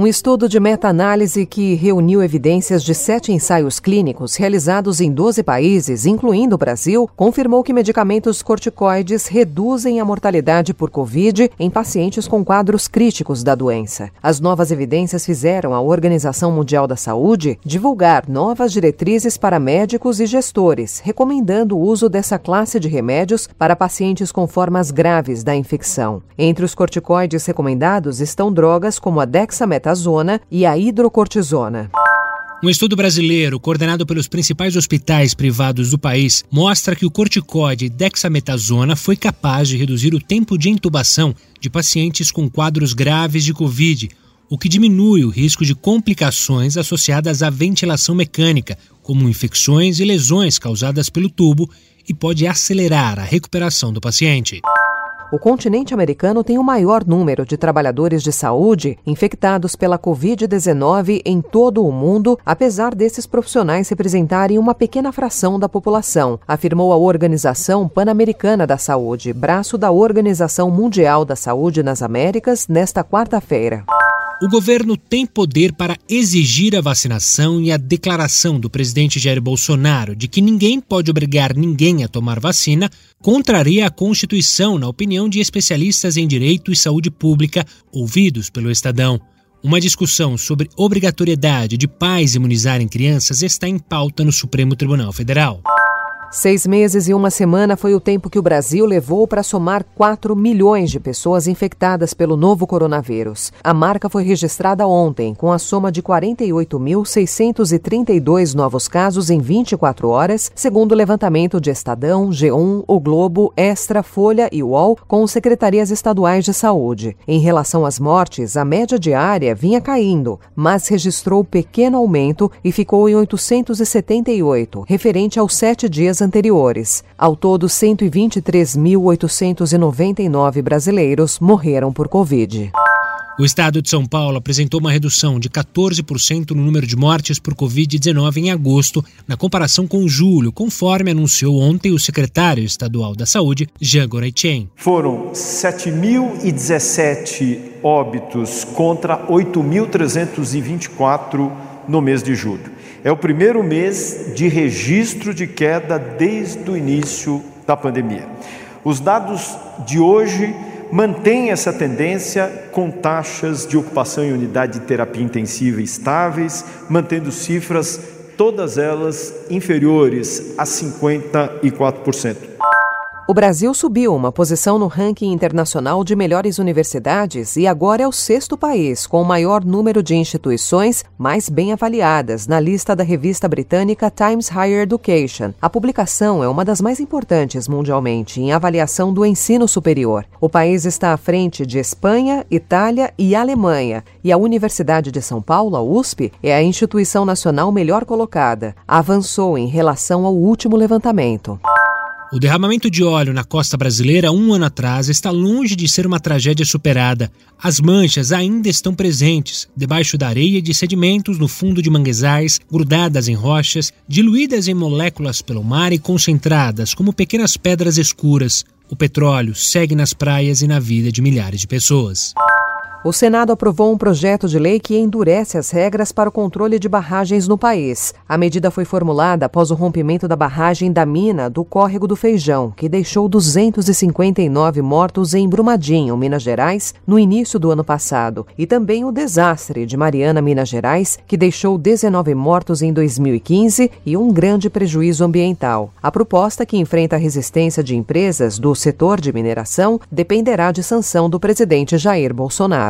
Um estudo de meta-análise que reuniu evidências de sete ensaios clínicos realizados em 12 países, incluindo o Brasil, confirmou que medicamentos corticoides reduzem a mortalidade por Covid em pacientes com quadros críticos da doença. As novas evidências fizeram a Organização Mundial da Saúde divulgar novas diretrizes para médicos e gestores, recomendando o uso dessa classe de remédios para pacientes com formas graves da infecção. Entre os corticoides recomendados estão drogas como a dexametasona e a hidrocortisona. Um estudo brasileiro, coordenado pelos principais hospitais privados do país, mostra que o corticóide dexametasona foi capaz de reduzir o tempo de intubação de pacientes com quadros graves de Covid, o que diminui o risco de complicações associadas à ventilação mecânica, como infecções e lesões causadas pelo tubo, e pode acelerar a recuperação do paciente o continente americano tem o maior número de trabalhadores de saúde infectados pela Covid-19 em todo o mundo, apesar desses profissionais representarem uma pequena fração da população, afirmou a Organização Pan-Americana da Saúde, braço da Organização Mundial da Saúde nas Américas, nesta quarta-feira. O governo tem poder para exigir a vacinação e a declaração do presidente Jair Bolsonaro de que ninguém pode obrigar ninguém a tomar vacina contraria a Constituição, na opinião de especialistas em direito e saúde pública ouvidos pelo Estadão. Uma discussão sobre obrigatoriedade de pais imunizarem crianças está em pauta no Supremo Tribunal Federal. Seis meses e uma semana foi o tempo que o Brasil levou para somar 4 milhões de pessoas infectadas pelo novo coronavírus. A marca foi registrada ontem, com a soma de 48.632 novos casos em 24 horas, segundo o levantamento de Estadão, G1, O Globo, Extra, Folha e UOL, com secretarias estaduais de saúde. Em relação às mortes, a média diária vinha caindo, mas registrou pequeno aumento e ficou em 878, referente aos sete dias anteriores. Ao todo, 123.899 brasileiros morreram por Covid. O estado de São Paulo apresentou uma redução de 14% no número de mortes por Covid-19 em agosto, na comparação com julho, conforme anunciou ontem o secretário estadual da Saúde, Jean Goreitchen. Foram 7.017 óbitos contra 8.324 no mês de julho. É o primeiro mês de registro de queda desde o início da pandemia. Os dados de hoje mantêm essa tendência com taxas de ocupação em unidade de terapia intensiva estáveis, mantendo cifras todas elas inferiores a 54%. O Brasil subiu uma posição no ranking internacional de melhores universidades e agora é o sexto país com o maior número de instituições mais bem avaliadas na lista da revista britânica Times Higher Education. A publicação é uma das mais importantes mundialmente em avaliação do ensino superior. O país está à frente de Espanha, Itália e Alemanha, e a Universidade de São Paulo, a USP, é a instituição nacional melhor colocada. Avançou em relação ao último levantamento. O derramamento de óleo na costa brasileira um ano atrás está longe de ser uma tragédia superada. As manchas ainda estão presentes, debaixo da areia de sedimentos no fundo de manguezais, grudadas em rochas, diluídas em moléculas pelo mar e concentradas como pequenas pedras escuras. O petróleo segue nas praias e na vida de milhares de pessoas. O Senado aprovou um projeto de lei que endurece as regras para o controle de barragens no país. A medida foi formulada após o rompimento da barragem da mina do Córrego do Feijão, que deixou 259 mortos em Brumadinho, Minas Gerais, no início do ano passado, e também o desastre de Mariana, Minas Gerais, que deixou 19 mortos em 2015 e um grande prejuízo ambiental. A proposta, que enfrenta a resistência de empresas do setor de mineração, dependerá de sanção do presidente Jair Bolsonaro.